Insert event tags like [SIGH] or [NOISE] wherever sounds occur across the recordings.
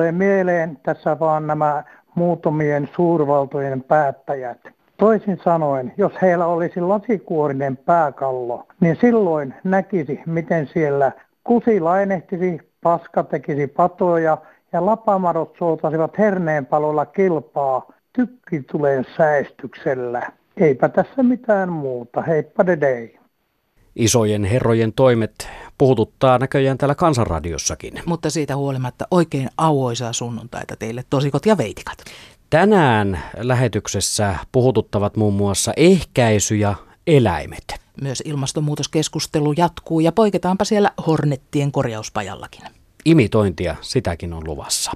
Tulee mieleen tässä vaan nämä muutamien suurvaltojen päättäjät. Toisin sanoen, jos heillä olisi lasikuorinen pääkallo, niin silloin näkisi, miten siellä kusi lainehtisi, paska tekisi patoja ja lapamadot suoltaisivat herneenpalolla kilpaa tykkituleen säestyksellä. Eipä tässä mitään muuta. Heippa dedei. Isojen herrojen toimet puhututtaa näköjään täällä kansanradiossakin. Mutta siitä huolimatta oikein auoisaa sunnuntaita teille tosikot ja veitikat. Tänään lähetyksessä puhututtavat muun muassa ehkäisy ja eläimet. Myös ilmastonmuutoskeskustelu jatkuu ja poiketaanpa siellä Hornettien korjauspajallakin. Imitointia sitäkin on luvassa.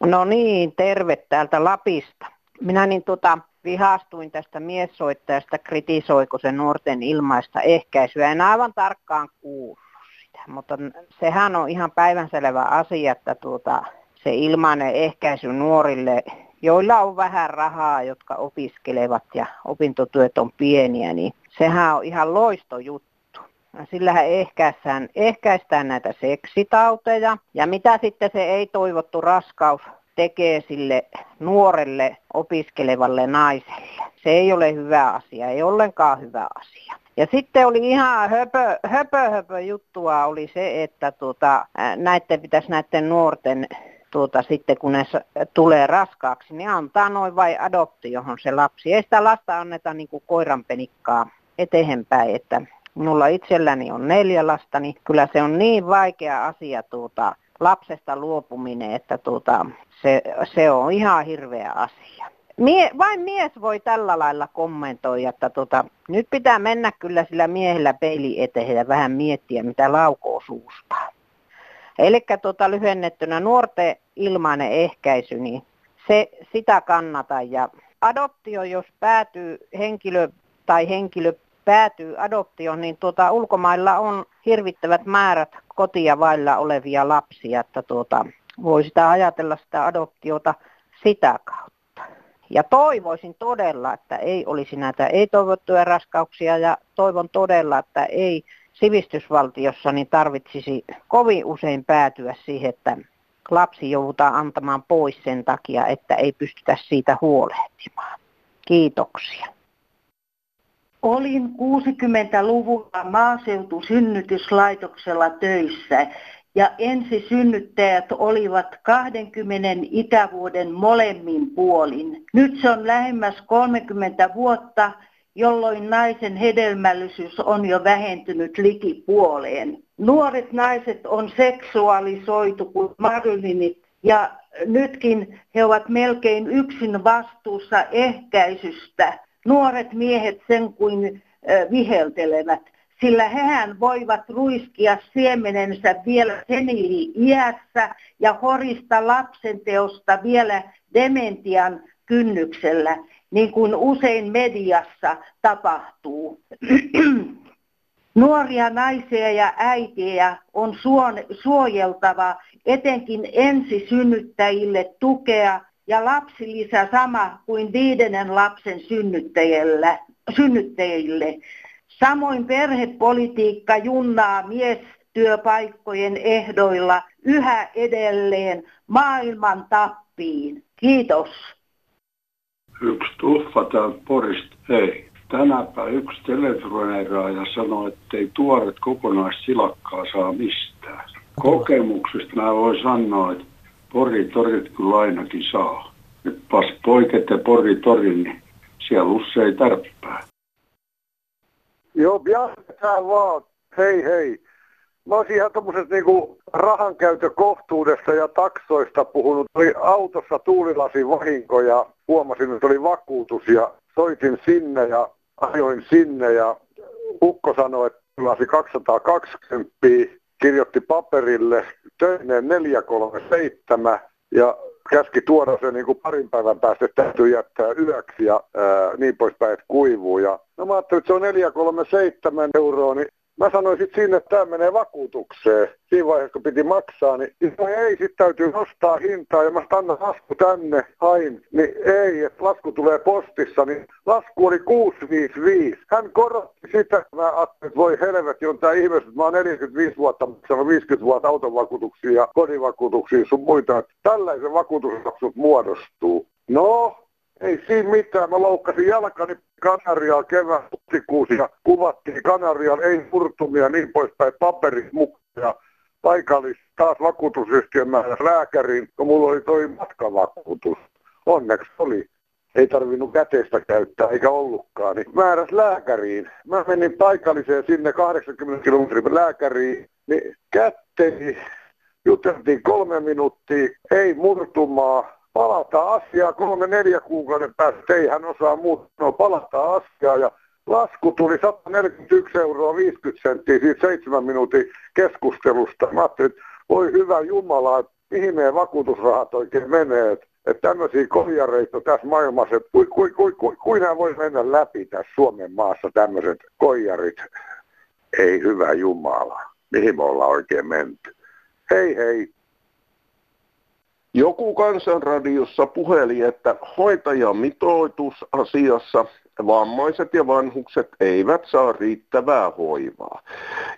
No niin, terve täältä Lapista. Minä niin tota, vihastuin tästä miessoittajasta, kritisoiko se nuorten ilmaista ehkäisyä. En aivan tarkkaan kuullut sitä, mutta sehän on ihan päivänselvä asia, että tuota, se ilmainen ehkäisy nuorille, joilla on vähän rahaa, jotka opiskelevat ja opintotyöt on pieniä, niin sehän on ihan loistojuttu. Sillähän ehkäistään, ehkäistään näitä seksitauteja ja mitä sitten se ei-toivottu raskaus tekee sille nuorelle opiskelevalle naiselle. Se ei ole hyvä asia, ei ollenkaan hyvä asia. Ja sitten oli ihan höpö, höpö, höpö juttua oli se, että tuota, näiden pitäisi näiden nuorten tuota, sitten kun ne tulee raskaaksi, niin antaa noin vai adoptiohon se lapsi. Ei sitä lasta anneta niin kuin koiranpenikkaa eteenpäin, että minulla itselläni on neljä lasta, niin kyllä se on niin vaikea asia tuota, lapsesta luopuminen, että tuota, se, se on ihan hirveä asia. Mie, vain mies voi tällä lailla kommentoida, että tuota, nyt pitää mennä kyllä sillä miehellä peili eteen ja vähän miettiä, mitä laukoo suustaan. Eli tuota, lyhennettynä nuorten ilmainen ehkäisy, niin se, sitä kannata. Ja adoptio, jos päätyy henkilö tai henkilö päätyy adoptioon, niin tuota, ulkomailla on hirvittävät määrät kotia vailla olevia lapsia, että tuota, voi sitä ajatella sitä adoptiota sitä kautta. Ja toivoisin todella, että ei olisi näitä ei-toivottuja raskauksia ja toivon todella, että ei sivistysvaltiossa niin tarvitsisi kovin usein päätyä siihen, että lapsi joudutaan antamaan pois sen takia, että ei pystytä siitä huolehtimaan. Kiitoksia. Olin 60-luvulla maaseutusynnytyslaitoksella töissä ja ensisynnyttäjät olivat 20 ikävuoden molemmin puolin. Nyt se on lähemmäs 30 vuotta, jolloin naisen hedelmällisyys on jo vähentynyt liki puoleen. Nuoret naiset on seksuaalisoitu kuin Marylinit ja nytkin he ovat melkein yksin vastuussa ehkäisystä. Nuoret miehet sen kuin viheltelevät sillä hehän voivat ruiskia siemenensä vielä senili-iässä ja horista lapsenteosta vielä dementian kynnyksellä, niin kuin usein mediassa tapahtuu. [CLEARS THROAT] Nuoria naisia ja äitiä on suojeltava etenkin ensisynnyttäjille tukea ja lapsilisä sama kuin viidennen lapsen synnyttäjille. synnyttäjille. Samoin perhepolitiikka junnaa miestyöpaikkojen ehdoilla yhä edelleen maailman tappiin. Kiitos. Yksi tuffa täältä Porista. Hei, tänäpä yksi telefoneeraaja sanoi, että ei tuoret kokonaisilakkaa saa mistään. Kokemuksesta mä voin sanoa, että poritorit kyllä ainakin saa. Nyt pas poiket ja poritorin, niin siellä usein tärppää. Joo, tää vaan. Hei hei. Mä olisin ihan tuommoisesta niinku rahankäytökohtuudesta ja taksoista puhunut. Oli autossa tuulilasin vahinko ja huomasin, että oli vakuutus ja soitin sinne ja ajoin sinne ja ukko sanoi, että lasi 220, kirjoitti paperille töineen 437 ja käski tuoda se niin kuin parin päivän päästä, että täytyy jättää yöksi ja ää, niin poispäin, että kuivuu. Ja no mä ajattelin, että se on 437 euroa, niin Mä sanoin sitten sinne, että tämä menee vakuutukseen. Siinä vaiheessa, kun piti maksaa, niin no ei, sitten täytyy nostaa hintaa ja mä anna lasku tänne, hain. Niin ei, että lasku tulee postissa, niin lasku oli 655. Hän korotti sitä. Mä ajattelin, että voi helvetti, on tämä ihme, että mä oon 45 vuotta maksanut 50 vuotta autovakuutuksia ja kodivakuutuksia sun muita. Tällaisen vakuutusmaksut muodostuu. No, ei siinä mitään. Mä loukkasin jalkani Kanariaa kevään huhtikuussa ja kuvattiin Kanarian ei murtumia niin poispäin paperit mukaan. Ja paikallis taas vakuutusyhtiön määrässä lääkäriin, kun mulla oli toi matkavakuutus. Onneksi oli. Ei tarvinnut käteistä käyttää, eikä ollutkaan. Niin määräs lääkäriin. Mä menin paikalliseen sinne 80 kilometrin lääkäriin, niin kätteni juteltiin kolme minuuttia, ei murtumaa, palataan asiaa kolme neljä kuukauden päästä, ei hän osaa muuta, no palataan asiaa ja lasku tuli 141 euroa 50 senttiä siitä seitsemän minuutin keskustelusta. Mä ajattelin, että voi hyvä Jumala, että mihin meidän vakuutusrahat oikein menee, että, tämmöisiä koijareita tässä maailmassa, että kuin kui, kui, kui, kui nämä voi mennä läpi tässä Suomen maassa tämmöiset koijarit. Ei hyvä Jumala, mihin me ollaan oikein menty. Hei hei. Joku kansanradiossa puheli, että hoitajamitoitusasiassa vammaiset ja vanhukset eivät saa riittävää hoivaa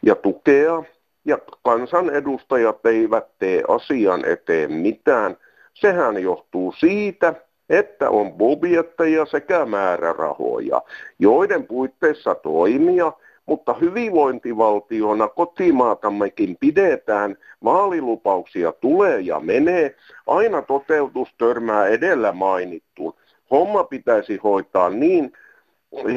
ja tukea ja kansanedustajat eivät tee asian eteen mitään. Sehän johtuu siitä, että on budjetteja sekä määrärahoja, joiden puitteissa toimia – mutta hyvinvointivaltiona kotimaatammekin pidetään, vaalilupauksia tulee ja menee, aina toteutus törmää edellä mainittuun. Homma pitäisi hoitaa niin,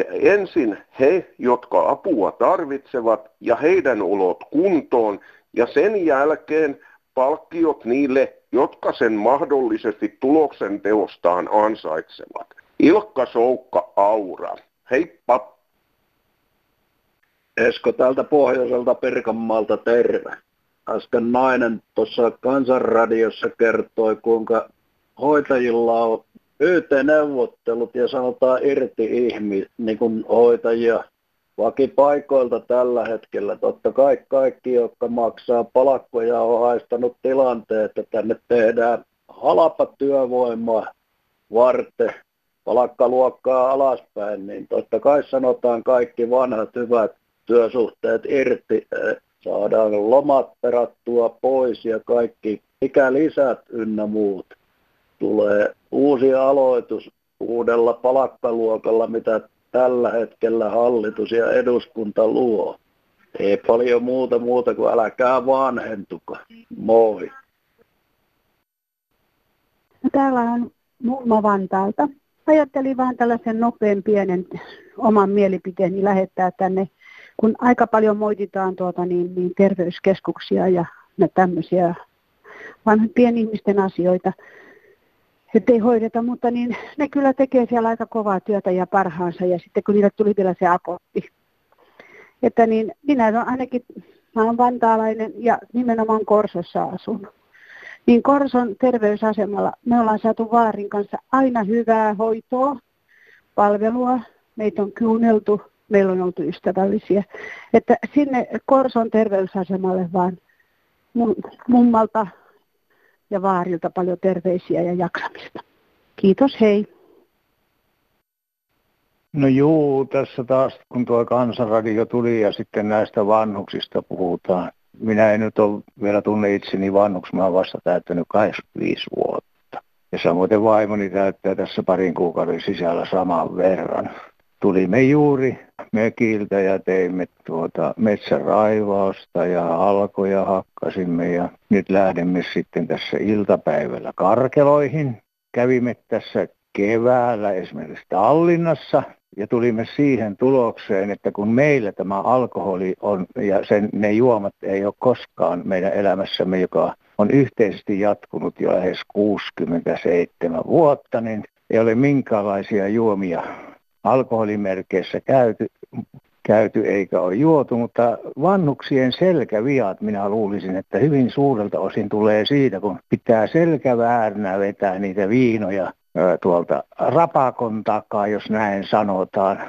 ensin he, jotka apua tarvitsevat ja heidän olot kuntoon ja sen jälkeen palkkiot niille, jotka sen mahdollisesti tuloksen teostaan ansaitsevat. Ilkka Soukka Aura. Heippa! Esko täältä pohjoiselta Pirkanmaalta terve. Äsken nainen tuossa kansanradiossa kertoi, kuinka hoitajilla on YT-neuvottelut ja sanotaan irti ihmi, niin kuin hoitajia vakipaikoilta tällä hetkellä. Totta kai kaikki, jotka maksaa palakkoja, on haistanut tilanteet, että tänne tehdään halpa työvoima varten palakkaluokkaa alaspäin, niin totta kai sanotaan kaikki vanhat hyvät työsuhteet irti, saadaan lomat perattua pois ja kaikki lisät ynnä muut. Tulee uusi aloitus uudella palakkaluokalla, mitä tällä hetkellä hallitus ja eduskunta luo. Ei paljon muuta muuta kuin äläkää vanhentuka. Moi. No, täällä on Mumma Vantaalta. Ajattelin vähän tällaisen nopean pienen oman mielipiteeni lähettää tänne kun aika paljon moititaan tuota, niin, niin terveyskeskuksia ja tämmöisiä vanhempien ihmisten asioita, että ei hoideta, mutta niin ne kyllä tekee siellä aika kovaa työtä ja parhaansa ja sitten kun niille tuli vielä se apotti. Että niin minä olen ainakin, mä olen vantaalainen ja nimenomaan Korsossa asun. Niin Korson terveysasemalla me ollaan saatu Vaarin kanssa aina hyvää hoitoa, palvelua, meitä on kuunneltu, meillä on oltu ystävällisiä. Että sinne Korson terveysasemalle vaan mummalta ja vaarilta paljon terveisiä ja jaksamista. Kiitos, hei. No juu, tässä taas kun tuo kansanradio tuli ja sitten näistä vanhuksista puhutaan. Minä en nyt ole vielä tunne itseni vanhuksi, mä vasta täyttänyt 85 vuotta. Ja samoin vaimoni täyttää tässä parin kuukauden sisällä saman verran tulimme juuri mökiltä ja teimme tuota metsäraivausta ja alkoja hakkasimme ja nyt lähdemme sitten tässä iltapäivällä karkeloihin. Kävimme tässä keväällä esimerkiksi Tallinnassa ja tulimme siihen tulokseen, että kun meillä tämä alkoholi on ja sen, ne juomat ei ole koskaan meidän elämässämme, joka on yhteisesti jatkunut jo lähes 67 vuotta, niin ei ole minkäänlaisia juomia alkoholimerkeissä käyty, käyty eikä ole juotu, mutta vanhuksien selkäviat minä luulisin, että hyvin suurelta osin tulee siitä, kun pitää selkäväärnä vetää niitä viinoja tuolta rapakon takaa, jos näin sanotaan.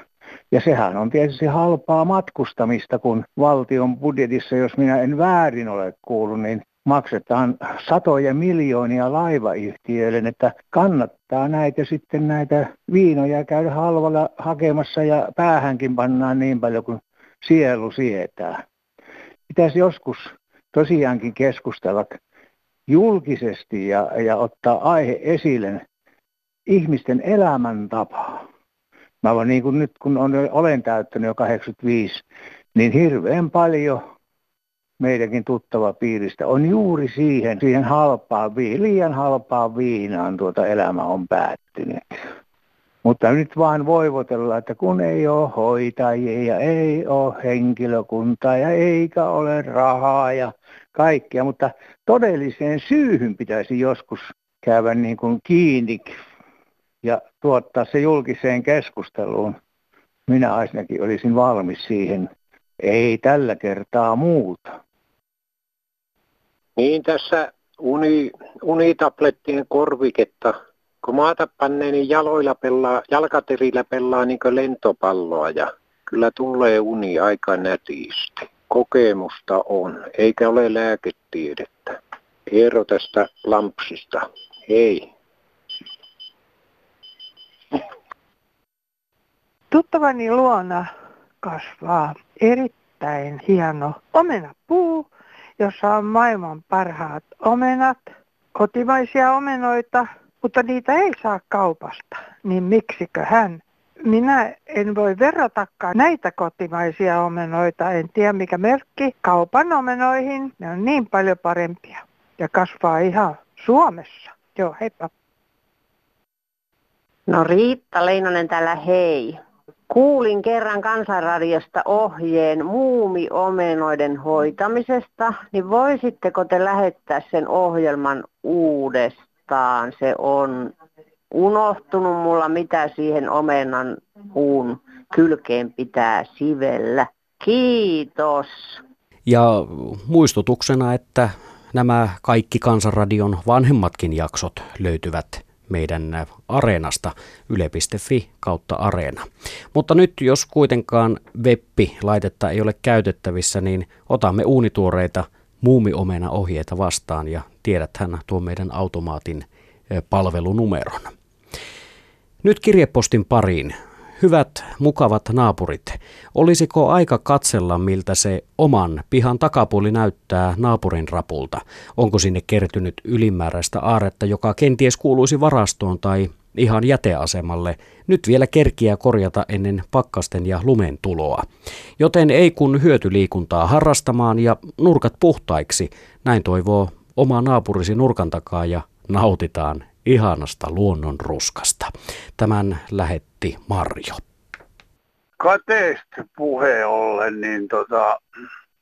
Ja sehän on tietysti halpaa matkustamista, kun valtion budjetissa, jos minä en väärin ole kuullut, niin maksetaan satoja miljoonia laivayhtiöille, että kannattaa näitä sitten näitä viinoja käydä halvalla hakemassa ja päähänkin pannaan niin paljon kuin sielu sietää. Pitäisi joskus tosiaankin keskustella julkisesti ja, ja ottaa aihe esille ihmisten elämäntapaa. Mä olen niin kuin nyt, kun olen täyttänyt jo 85, niin hirveän paljon meidänkin tuttava piiristä on juuri siihen, siihen halpaan, liian halpaan viinaan tuota elämä on päättynyt. Mutta nyt vaan voivotella, että kun ei ole hoitajia ja ei ole henkilökuntaa ja eikä ole rahaa ja kaikkea, mutta todelliseen syyhyn pitäisi joskus käydä niin kuin kiinni ja tuottaa se julkiseen keskusteluun. Minä ainakin olisin valmis siihen. Ei tällä kertaa muuta. Niin tässä uni, unitablettien korviketta, kun maata pannee, niin jaloilla pelaa, jalkaterillä pelaa niin lentopalloa ja kyllä tulee uni aika nätisti. Kokemusta on, eikä ole lääketiedettä. Eero tästä lampsista. Hei. Tuttavani luona kasvaa erittäin hieno omenapuu, jossa on maailman parhaat omenat, kotimaisia omenoita, mutta niitä ei saa kaupasta. Niin miksikö hän? Minä en voi verratakaan näitä kotimaisia omenoita, en tiedä mikä merkki, kaupan omenoihin. Ne on niin paljon parempia ja kasvaa ihan Suomessa. Joo, heippa. No Riitta Leinonen täällä hei. Kuulin kerran kansanradiosta ohjeen muumiomenoiden hoitamisesta, niin voisitteko te lähettää sen ohjelman uudestaan? Se on unohtunut mulla, mitä siihen omenan puun kylkeen pitää sivellä. Kiitos. Ja muistutuksena, että nämä kaikki Kansanradion vanhemmatkin jaksot löytyvät meidän areenasta yle.fi kautta areena. Mutta nyt jos kuitenkaan webbi-laitetta ei ole käytettävissä, niin otamme uunituoreita muumiomena ohjeita vastaan ja tiedäthän tuo meidän automaatin palvelunumeron. Nyt kirjepostin pariin. Hyvät, mukavat naapurit, olisiko aika katsella, miltä se oman pihan takapuoli näyttää naapurin rapulta? Onko sinne kertynyt ylimääräistä aaretta, joka kenties kuuluisi varastoon tai ihan jäteasemalle, nyt vielä kerkiä korjata ennen pakkasten ja lumen tuloa. Joten ei kun hyötyliikuntaa harrastamaan ja nurkat puhtaiksi, näin toivoo oma naapurisi nurkan takaa ja nautitaan ihanasta luonnon ruskasta. Tämän lähetti Marjo. Kateesti puhe ollen, niin tota,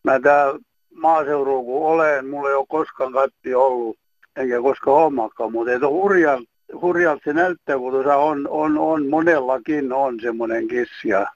mä täällä maaseudulla kun olen, mulla ei ole koskaan katti ollut, enkä koskaan hommakaan, mutta että hurjan, hurjalta se näyttää, kun tuossa on, on, on, monellakin on semmoinen kissia. Ja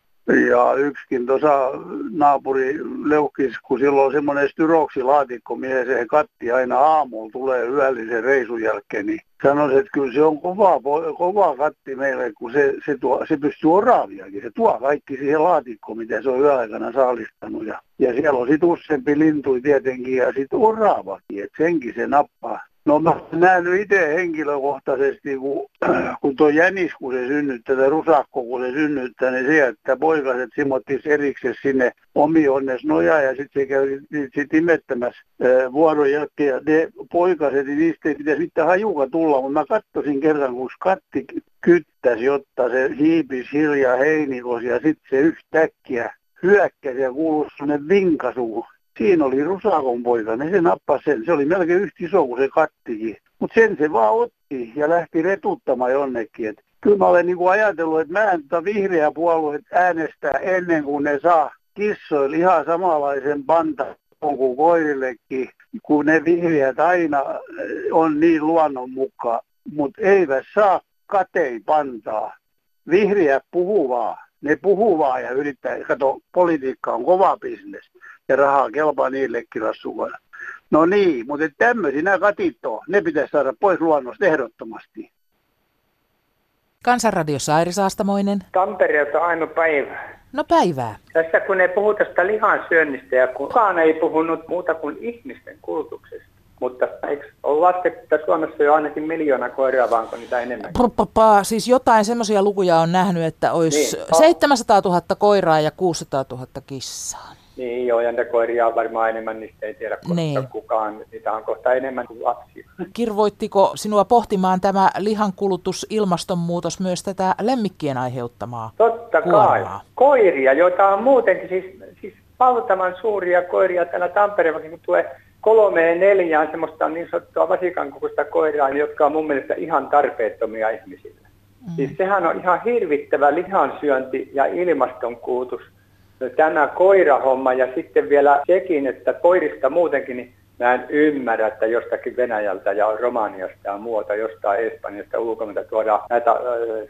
yksikin tuossa naapuri leukis, kun silloin on semmoinen styroksilaatikko, mihin se katti aina aamulla tulee yöllisen reisun jälkeen, niin sanoisin, että kyllä se on kova, kova katti meille, kun se, se, tuo, se pystyy oraaviakin. Se tuo kaikki siihen laatikkoon, mitä se on yöaikana saalistanut. Ja, ja siellä on sitten useampi lintu tietenkin ja sitten oraavakin, että senkin se nappaa. No mä näen itse henkilökohtaisesti, [CLEARS THROAT] kun, tuo jänis, kun se synnyttää, tai rusakko, kun se synnyttää, niin se, että poikaset simottis erikseen sinne omi onnes nojaa ja sitten se käy sit imettämässä vuoron jälkeen. Ja ne poikaset, niin niistä ei pitäisi mitään hajuka tulla, mutta mä katsoisin kerran, kun katti kyttäsi, jotta se hiipisi hiljaa heinikos ja sitten se yhtäkkiä hyökkäsi ja kuului sellainen vinkasuun Siinä oli Rusakon poika, niin se nappasi sen. Se oli melkein yhtä iso kuin se kattikin. Mutta sen se vaan otti ja lähti retuttamaan jonnekin. Et kyllä mä olen niinku ajatellut, että mä en tota vihreä puolue äänestää ennen kuin ne saa kissoille ihan samanlaisen panta kuin koirillekin, kun ne vihreät aina on niin luonnon mukaan. Mutta eivät saa katei pantaa. Vihreät puhuvaa. Ne puhuvaa ja yrittää, kato, politiikka on kova bisnes ja rahaa kelpaa niillekin rassuvana. No niin, mutta tämmöisinä katit on. Ne pitäisi saada pois luonnosta ehdottomasti. Kansanradiossa Airi Saastamoinen. Tampereelta Aino Päivä. No päivää. Tässä kun ei puhu tästä lihan syönnistä ja kukaan ei puhunut muuta kuin ihmisten kulutuksesta. Mutta eikö ole laskettu, että Suomessa on ainakin miljoona koiraa, vaan onko niitä enemmän? Papa, siis jotain semmoisia lukuja on nähnyt, että olisi niin. 700 000 koiraa ja 600 000 kissaa. Niin joo, ja ne koiria on varmaan enemmän, niistä ei tiedä niin. kukaan. Niitä on kohta enemmän kuin lapsia. [LAUGHS] Kirvoittiko sinua pohtimaan tämä lihankulutus, ilmastonmuutos myös tätä lemmikkien aiheuttamaa Totta kuormaa? kai. Koiria, joita on muutenkin siis, siis valtavan suuria koiria täällä Tampereella, kun tulee kolmeen neljään semmoista niin sanottua vasikan kokoista koiraa, jotka on mun mielestä ihan tarpeettomia ihmisille. Mm. Siis sehän on ihan hirvittävä lihansyönti ja ilmastonkuutus tämä koirahomma ja sitten vielä sekin, että koirista muutenkin, niin mä en ymmärrä, että jostakin Venäjältä ja Romaniasta ja muuta, jostain Espanjasta ulkomailta tuodaan näitä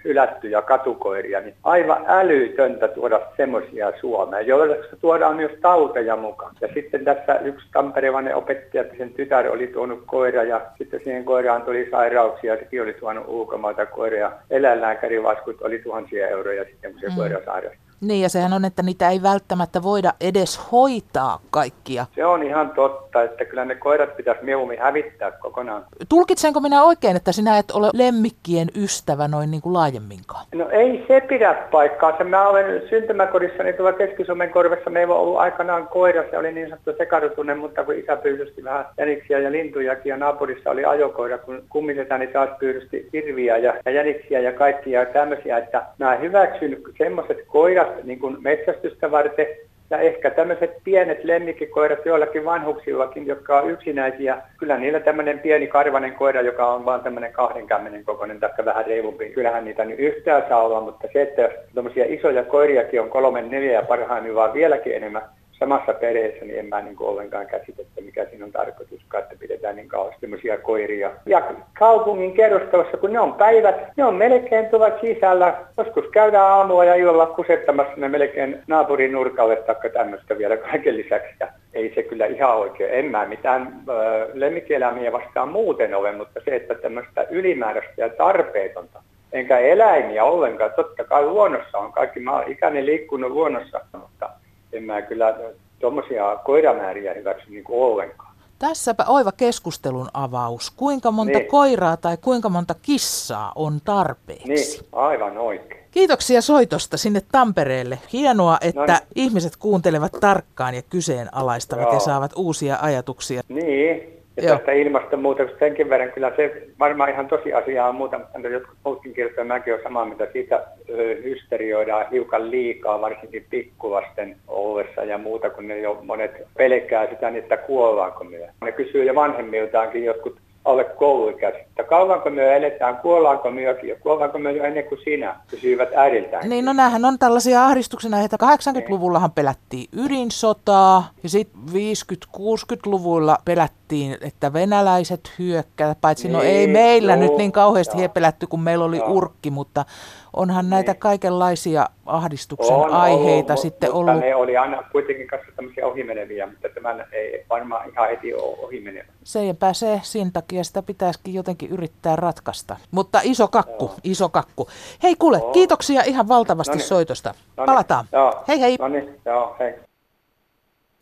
hylättyjä katukoiria, niin aivan älytöntä tuoda semmoisia Suomeen, joilla tuodaan myös tauteja mukaan. Ja sitten tässä yksi tamperevainen opettaja, että sen tytär oli tuonut koira ja sitten siihen koiraan tuli sairauksia sekin oli tuonut ulkomailta koiria. Eläinlääkärivaskut oli tuhansia euroja sitten, kun se mm. koira sairastui. Niin, ja sehän on, että niitä ei välttämättä voida edes hoitaa kaikkia. Se on ihan totta, että kyllä ne koirat pitäisi mieluummin hävittää kokonaan. Tulkitsenko minä oikein, että sinä et ole lemmikkien ystävä noin niin kuin laajemminkaan? No ei se pidä paikkaa. Mä olen syntymäkodissa, niin tuolla Keski-Suomen korvessa meillä on ollut aikanaan koira. Se oli niin sanottu sekarutunen, mutta kun isä pyydysti vähän jäniksiä ja lintujakin ja naapurissa oli ajokoira, kun kummisetä, niin taas pyydysti hirviä ja, ja jäniksiä ja kaikkia tämmöisiä. Että mä hyväksyn semmoiset koirat, niin kuin metsästystä varten ja ehkä tämmöiset pienet lemmikkikoirat joillakin vanhuksillakin, jotka on yksinäisiä. Kyllä niillä tämmöinen pieni karvanen koira, joka on vaan tämmöinen 20 kokoinen tai vähän reilumpi. Kyllähän niitä nyt yhtään saa olla, mutta se, että tämmöisiä isoja koiriakin on kolme, neljä ja parhaimmillaan vieläkin enemmän, samassa perheessä, niin en mä niin kuin ollenkaan käsitä, että mikä siinä on tarkoitus, että pidetään niin kauheasti tämmöisiä koiria. Ja kaupungin kerrostalossa, kun ne on päivät, ne on melkein tuolla sisällä. Joskus käydään aamua ja illalla kusettamassa ne melkein naapurin nurkalle taikka tämmöistä vielä kaiken lisäksi. Ja ei se kyllä ihan oikein. En mä mitään äh, lemmikkieläimiä vastaan muuten ole, mutta se, että tämmöistä ylimääräistä ja tarpeetonta enkä eläimiä ollenkaan. Totta kai luonnossa on kaikki, mä oon ikäinen liikkunut luonnossa, mutta en mä kyllä tuommoisia koiramääriä hyväksy niin kuin ollenkaan. Tässäpä oiva keskustelun avaus. Kuinka monta niin. koiraa tai kuinka monta kissaa on tarpeeksi? Niin, aivan oikein. Kiitoksia soitosta sinne Tampereelle. Hienoa, että no niin. ihmiset kuuntelevat tarkkaan ja kyseenalaistavat Joo. ja saavat uusia ajatuksia. Niin, ja Joo. tästä ilmastonmuutoksesta senkin verran kyllä se varmaan ihan tosiasia on muuta, mutta jotkut muutkin kirjoittavat, mäkin olen samaa, mitä siitä hysterioidaan hiukan liikaa, varsinkin pikkulasten ollessa ja muuta, kun ne jo monet pelkää sitä, niin että kuollaanko me. Ne kysyy jo vanhemmiltaankin jotkut alle kouluikäiset. Kauanko me eletään, kuollaanko myökin ja kuollaanko me jo ennen kuin sinä, kysyivät äidiltään. Niin, no näähän on tällaisia ahdistuksen aiheita. 80-luvullahan pelättiin ydinsotaa ja sitten 50-60-luvulla pelättiin, että venäläiset hyökkäävät, paitsi niin, no ei niin, meillä joo, nyt niin kauheasti he pelätty, kun meillä oli joo. urkki, mutta onhan niin. näitä kaikenlaisia ahdistuksen on aiheita ollut, sitten mutta ollut. ne oli aina kuitenkin kanssa tämmöisiä ohimeneviä, mutta tämä ei varmaan ihan heti ole ohimenevä. Se ei pääse siinä takia sitä pitäisikin jotenkin yrittää ratkaista. Mutta iso kakku, Joo. iso kakku. Hei kuule, Joo. kiitoksia ihan valtavasti Noniin. soitosta. Noniin. Palataan. Joo. Hei hei. Noniin. Joo, hei.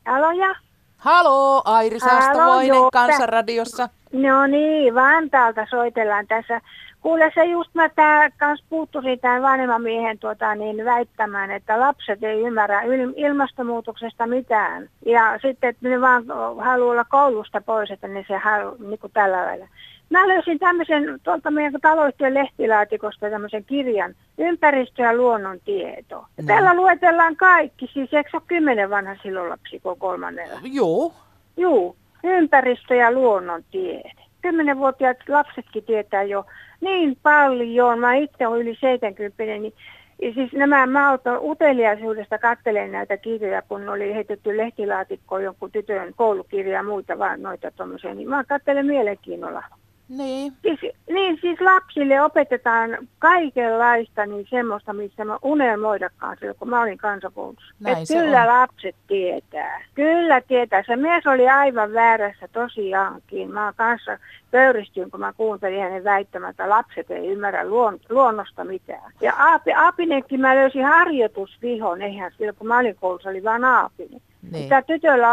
Aloja. Halo, Airi Saastamoinen Kansanradiossa. No niin, Vantaalta soitellaan tässä. Kuule se just mä tää kans puuttuisin tämän vanhemman miehen tuota, niin väittämään, että lapset ei ymmärrä ilmastonmuutoksesta mitään. Ja sitten, että ne vaan haluaa olla koulusta pois, että ne se haluaa niin kuin tällä lailla. Mä löysin tämmöisen tuolta meidän taloyhtiön lehtilaatikosta tämmöisen kirjan, Ympäristö- ja luonnontieto. No. Täällä luetellaan kaikki, siis eikö se ole kymmenen vanha silloin lapsi kolmannella? Joo. Joo, ympäristö- ja luonnontiede. Kymmenenvuotiaat lapsetkin tietää jo niin paljon. Mä itse olen yli 70, niin ja siis nämä, mä otan uteliaisuudesta katselen näitä kirjoja, kun oli heitetty lehtilaatikkoon jonkun tytön koulukirja ja muita vaan noita tuommoisia, niin mä katselen mielenkiinnolla. Niin. Siis, niin, siis lapsille opetetaan kaikenlaista niin semmoista, missä mä unelmoidakaan silloin, kun mä olin kansakoulussa. Näin Et kyllä on. lapset tietää. Kyllä tietää. Se mies oli aivan väärässä tosiaankin. Mä kanssa pöyristyin, kun mä kuuntelin hänen väittämään, että lapset ei ymmärrä luon, luonnosta mitään. Ja Aapi, Aapinenkin mä löysin harjoitusvihon, eihän silloin kun mä olin koulussa, oli vaan Aapinen. Niin. Tämä tytöllä,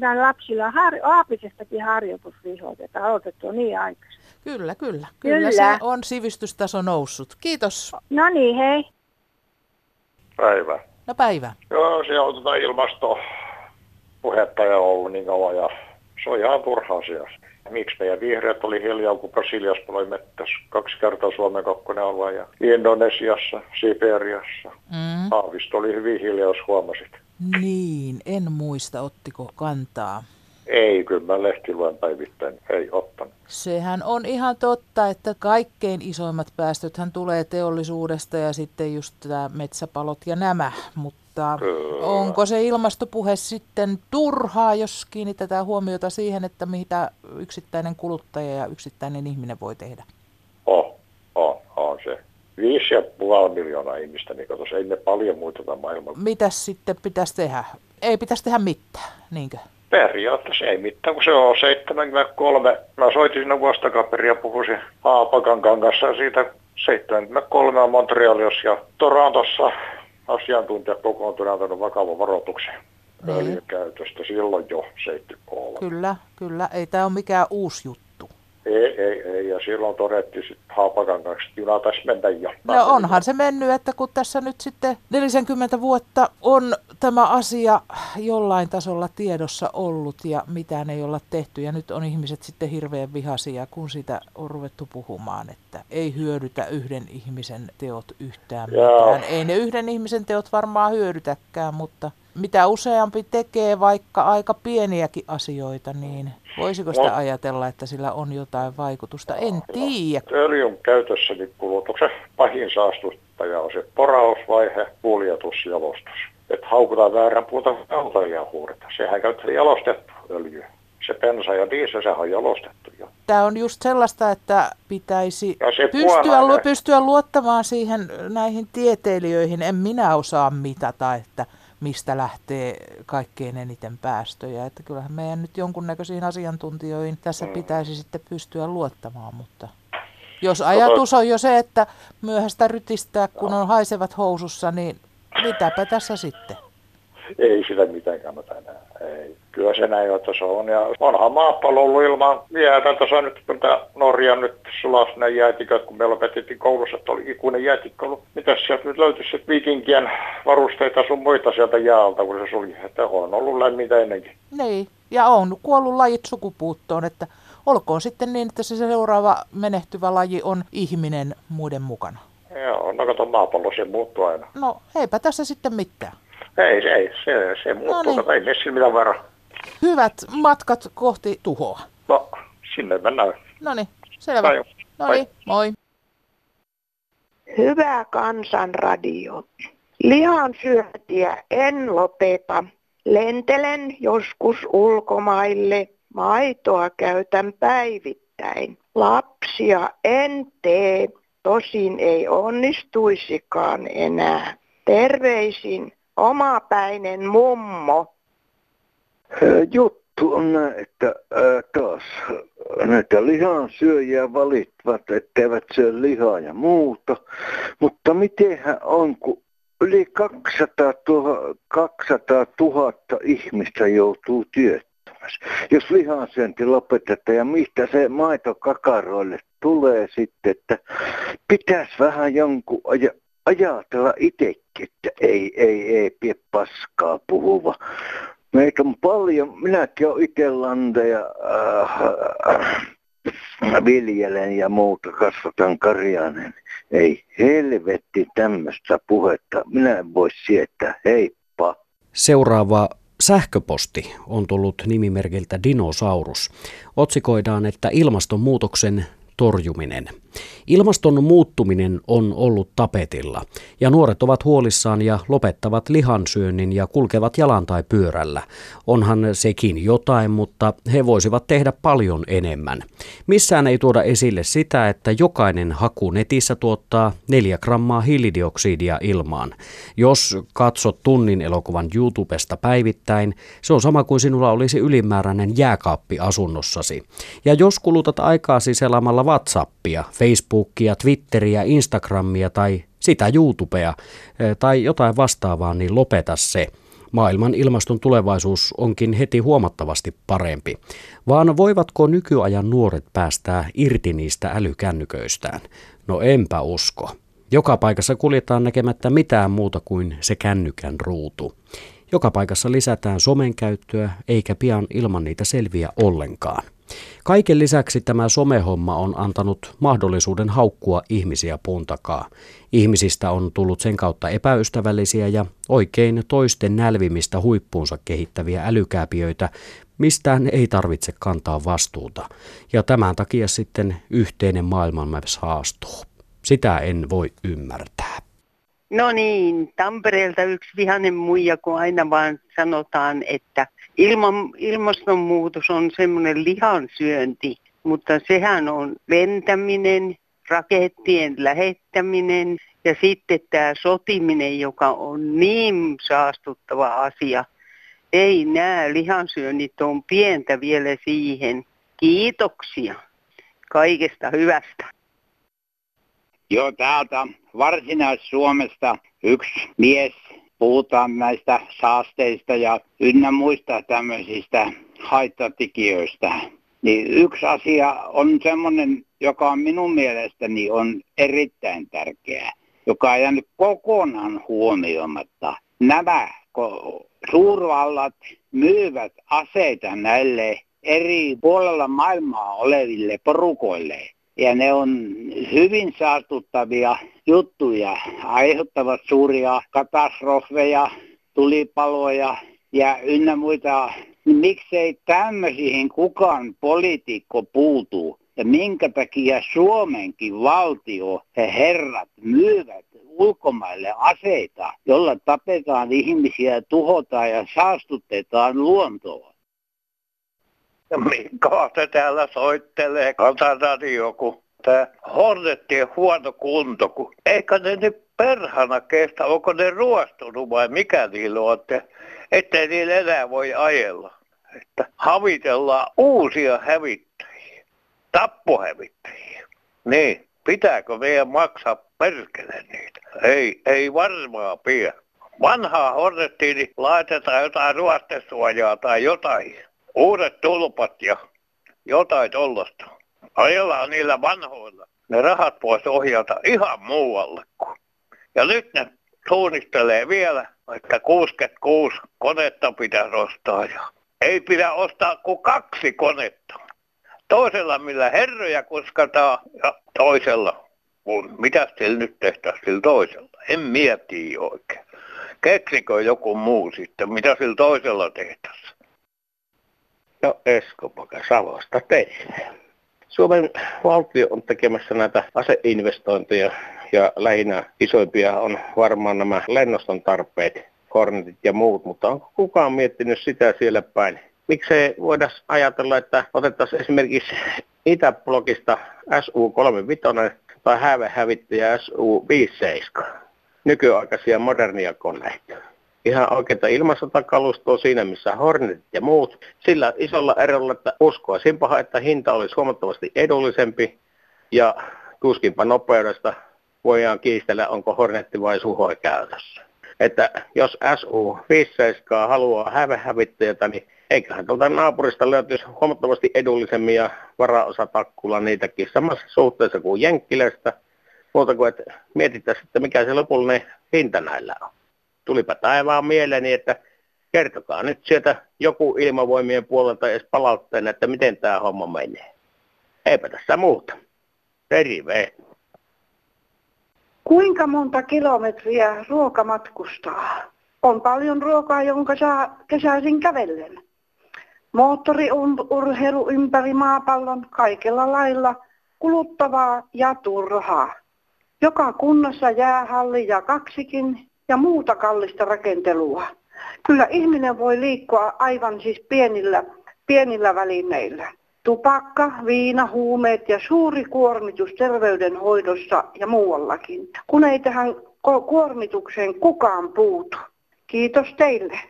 tämän lapsilla har, aapisestakin harjoitusvihot, että aloitettu on niin aikaisin. Kyllä, kyllä. Kyllä, Kyllä. se on sivistystaso noussut. Kiitos. No niin, hei. Päivä. No päivä. Joo, se on tuota ilmastopuhetta ja ollut niin kauan ja se on ihan turha asia. Miksi meidän vihreät oli hiljaa, kun Brasiliassa oli mettässä kaksi kertaa Suomen kakkonen alue ja Indonesiassa, Siperiassa. Mm. Haavisto oli hyvin hiljaa, jos huomasit. Niin, en muista, ottiko kantaa. Ei, kyllä mä lehti luen päivittäin. Ei ottanut. Sehän on ihan totta, että kaikkein isoimmat päästöthän tulee teollisuudesta ja sitten just tämä metsäpalot ja nämä, mutta onko se ilmastopuhe sitten turhaa, jos kiinnitetään huomiota siihen, että mitä yksittäinen kuluttaja ja yksittäinen ihminen voi tehdä? On, on, on se. Viisi ja puoli miljoonaa ihmistä, niin katos, ei ne paljon muuteta maailmalla. Mitäs sitten pitäisi tehdä? Ei pitäisi tehdä mitään, niinkö? Periaatteessa ei mitään, kun se on 73. Mä soitin sinne vuosi takaperin ja puhuisin Haapakan kanssa siitä 73 on Montrealissa ja Torontossa asiantuntijat kokoontuneet antanut vakavan varoituksen Niin. öljykäytöstä silloin jo 73. Kyllä, kyllä. Ei tämä ole mikään uusi juttu. Ei, ei, ei, ja silloin todettiin sitten Haapakan kanssa, että juna taisi mennä jo. No onhan se mennyt, että kun tässä nyt sitten 40 vuotta on tämä asia jollain tasolla tiedossa ollut ja mitään ei olla tehty. Ja nyt on ihmiset sitten hirveän vihaisia, kun sitä on ruvettu puhumaan, että ei hyödytä yhden ihmisen teot yhtään Joo. mitään. Ei ne yhden ihmisen teot varmaan hyödytäkään, mutta mitä useampi tekee vaikka aika pieniäkin asioita, niin voisiko sitä Mut- ajatella, että sillä on jotain vaikutusta? En tiedä. Öljyn käytössä niin kulutuksen pahin saastuttaja on se porausvaihe, kuljetus, jalostus. Että haukutaan väärän puolta autoja huurita. Sehän käyttää jalostettu öljy. Se bensa ja diesel, sehän on jalostettu jo. Tämä on just sellaista, että pitäisi se pystyä, puolella- lu, pystyä luottamaan siihen näihin tieteilijöihin. En minä osaa mitata, että mistä lähtee kaikkein eniten päästöjä. Että kyllähän meidän nyt jonkunnäköisiin asiantuntijoihin tässä pitäisi sitten pystyä luottamaan, mutta jos ajatus on jo se, että myöhäistä rytistää, kun on haisevat housussa, niin mitäpä tässä sitten? Ei sitä mitään kannata enää. Ei. Kyllä se näin, että se on. Ja onhan maapallo ollut ilman jäätä. Tuossa nyt, kun tämä Norja nyt sulas ne jäätiköt, kun meillä opetettiin koulussa, että oli ikuinen jäätikko ollut. Mitäs sieltä nyt löytyisi viikinkien varusteita sun muita sieltä jäältä, kun se suli. Että on ollut lämmintä ennenkin. Niin, ja on kuollut lajit sukupuuttoon, että olkoon sitten niin, että se seuraava menehtyvä laji on ihminen muiden mukana. Joo, no kato maapallo, se muuttuu aina. No, eipä tässä sitten mitään. Ei, se ei, se, se muuttuu, niin. kato, ei me sillä mitään varaa. Hyvät matkat kohti tuhoa. No, sinne mennään. No niin, selvä. No niin, moi. Hyvä kansanradio. Lihan syöntiä en lopeta. Lentelen joskus ulkomaille. Maitoa käytän päivittäin. Lapsia en tee. Tosin ei onnistuisikaan enää. Terveisin omapäinen mummo. Juttu on näin, että ää, taas näitä lihansyöjiä valittavat, etteivät syö lihaa ja muuta. Mutta mitenhän on, kun yli 200 000, 200 000 ihmistä joutuu työttömäksi. Jos lihansyönti lopetetaan ja mistä se maito kakaroille tulee sitten, että pitäisi vähän jonkun aja, ajatella itsekin, että ei, ei, ei pidä paskaa puhuva. Meitä on paljon, minäkin olen itse landeja, äh, viljelen ja muuta, kasvatan karjaa, niin ei helvetti tämmöistä puhetta. Minä en voi sietää, heippa. Seuraava sähköposti on tullut nimimerkiltä Dinosaurus. Otsikoidaan, että ilmastonmuutoksen torjuminen – Ilmaston muuttuminen on ollut tapetilla ja nuoret ovat huolissaan ja lopettavat lihansyönnin ja kulkevat jalan tai pyörällä. Onhan sekin jotain, mutta he voisivat tehdä paljon enemmän. Missään ei tuoda esille sitä, että jokainen haku netissä tuottaa 4 grammaa hiilidioksidia ilmaan. Jos katsot tunnin elokuvan YouTubesta päivittäin, se on sama kuin sinulla olisi ylimääräinen jääkaappi asunnossasi. Ja jos kulutat aikaa siselaamalla WhatsAppia, Facebookia, Twitteriä, Instagramia tai sitä YouTubea eh, tai jotain vastaavaa, niin lopeta se. Maailman ilmaston tulevaisuus onkin heti huomattavasti parempi. Vaan voivatko nykyajan nuoret päästää irti niistä älykännyköistään? No enpä usko. Joka paikassa kuljetaan näkemättä mitään muuta kuin se kännykän ruutu. Joka paikassa lisätään somen käyttöä, eikä pian ilman niitä selviä ollenkaan. Kaiken lisäksi tämä somehomma on antanut mahdollisuuden haukkua ihmisiä puun takaa. Ihmisistä on tullut sen kautta epäystävällisiä ja oikein toisten nälvimistä huippuunsa kehittäviä älykääpiöitä, mistään ei tarvitse kantaa vastuuta. Ja tämän takia sitten yhteinen maailmamme haastuu. Sitä en voi ymmärtää. No niin, Tampereelta yksi vihanen muija, kun aina vaan sanotaan, että ilman, ilmastonmuutos on semmoinen lihansyönti, mutta sehän on lentäminen, rakettien lähettäminen ja sitten tämä sotiminen, joka on niin saastuttava asia. Ei nämä lihansyönnit on pientä vielä siihen. Kiitoksia kaikesta hyvästä. Joo, täältä Varsinais-Suomesta yksi mies puhutaan näistä saasteista ja ynnä muista tämmöisistä haittatekijöistä. Niin yksi asia on semmoinen, joka on minun mielestäni on erittäin tärkeä, joka on jäänyt kokonaan huomioimatta. Nämä suurvallat myyvät aseita näille eri puolella maailmaa oleville porukoille ja ne on hyvin saastuttavia juttuja, aiheuttavat suuria katastrofeja, tulipaloja ja ynnä muita. Miksei tämmöisiin kukaan poliitikko puutu? Ja minkä takia Suomenkin valtio ja herrat myyvät ulkomaille aseita, jolla tapetaan ihmisiä, tuhotaan ja saastutetaan luontoa? Minkä se täällä soittelee kansanradio, kun tämä Hornettien huono kunto, kun eikä ne nyt perhana kestä, onko ne ruostunut vai mikä niillä on, että ettei niillä enää voi ajella. Että havitellaan uusia hävittäjiä, tappohävittäjiä. Niin, pitääkö meidän maksaa perkele niitä? Ei, ei varmaan pidä. Vanhaa hornettiin niin laitetaan jotain ruostesuojaa tai jotain uudet tulpat ja jotain tollasta. Ajellaan niillä vanhoilla ne rahat pois ohjalta ihan muualle. Ja nyt ne suunnittelee vielä, että 66 konetta pitäisi ostaa ja ei pidä ostaa kuin kaksi konetta. Toisella millä herroja kuskataan ja toisella, kun mitä sillä nyt tehtäisiin sillä toisella. En mieti oikein. Keksikö joku muu sitten, mitä sillä toisella tehtäisiin. No Esko Poka Savosta teille. Suomen valtio on tekemässä näitä aseinvestointeja ja lähinnä isoimpia on varmaan nämä lennoston tarpeet, Hornetit ja muut, mutta onko kukaan miettinyt sitä siellä päin? Miksei voida ajatella, että otettaisiin esimerkiksi Itäblogista SU-35 tai häivehävittäjä SU-57, nykyaikaisia modernia koneita ihan oikeita ilmasotakalustoa siinä, missä Hornetit ja muut. Sillä isolla erolla, että uskoisinpa, että hinta olisi huomattavasti edullisempi ja tuskinpa nopeudesta voidaan kiistellä, onko Hornetti vai Suhoi käytössä. Että jos SU-57 haluaa hävehävittäjätä, niin eiköhän tuolta naapurista löytyisi huomattavasti edullisemmin ja varaosatakkulla niitäkin samassa suhteessa kuin Jenkkilästä. Muuta kuin, että mietitään sitten, mikä se lopullinen hinta näillä on tulipa taivaan mieleeni, että kertokaa nyt sieltä joku ilmavoimien puolelta edes palautteen, että miten tämä homma menee. Eipä tässä muuta. Terve. Kuinka monta kilometriä ruoka matkustaa? On paljon ruokaa, jonka saa kesäisin kävellen. Moottoriurheilu ympäri maapallon kaikella lailla kuluttavaa ja turhaa. Joka kunnassa jäähalli ja kaksikin ja muuta kallista rakentelua. Kyllä ihminen voi liikkua aivan siis pienillä, pienillä välineillä. Tupakka, viina, huumeet ja suuri kuormitus terveydenhoidossa ja muuallakin. Kun ei tähän kuormitukseen kukaan puutu. Kiitos teille.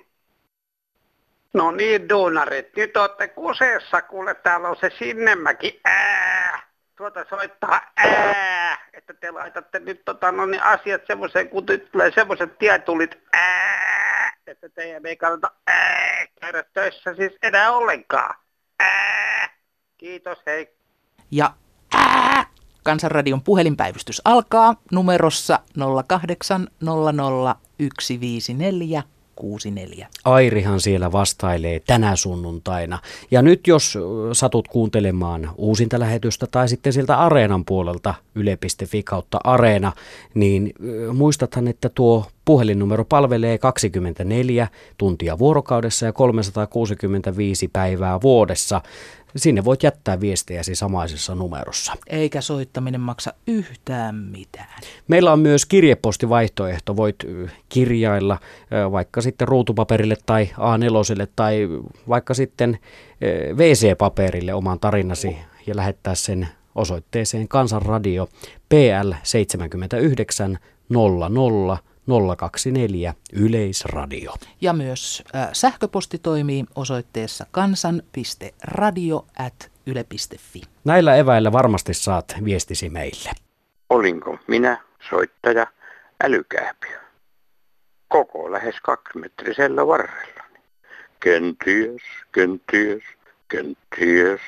No niin, duunarit, nyt olette kuseessa, kuule täällä on se Sinnemäki, ää, tuota soittaa ää, että te laitatte nyt tota, no niin, asiat semmoiseen, kun tulee semmoiset tietulit ää, että teidän ei kannata ää, käydä töissä siis enää ollenkaan. Ää, kiitos, hei. Ja ää, Kansanradion puhelinpäivystys alkaa numerossa 0800 154 64. Airihan siellä vastailee tänä sunnuntaina. Ja nyt jos satut kuuntelemaan uusinta lähetystä tai sitten sieltä Areenan puolelta yle.fi kautta Areena, niin muistathan, että tuo puhelinnumero palvelee 24 tuntia vuorokaudessa ja 365 päivää vuodessa. Sinne voit jättää viestejäsi samaisessa numerossa. Eikä soittaminen maksa yhtään mitään. Meillä on myös kirjepostivaihtoehto. Voit kirjailla vaikka sitten ruutupaperille tai A4 tai vaikka sitten WC-paperille oman tarinasi ja lähettää sen osoitteeseen Kansanradio PL 79 00 024 Yleisradio. Ja myös äh, sähköposti toimii osoitteessa kansan.radio.yle.fi. Näillä eväillä varmasti saat viestisi meille. Olinko minä soittaja älykääpiö? Koko lähes kaksimetrisellä varrellani. Kenties, kenties, kenties.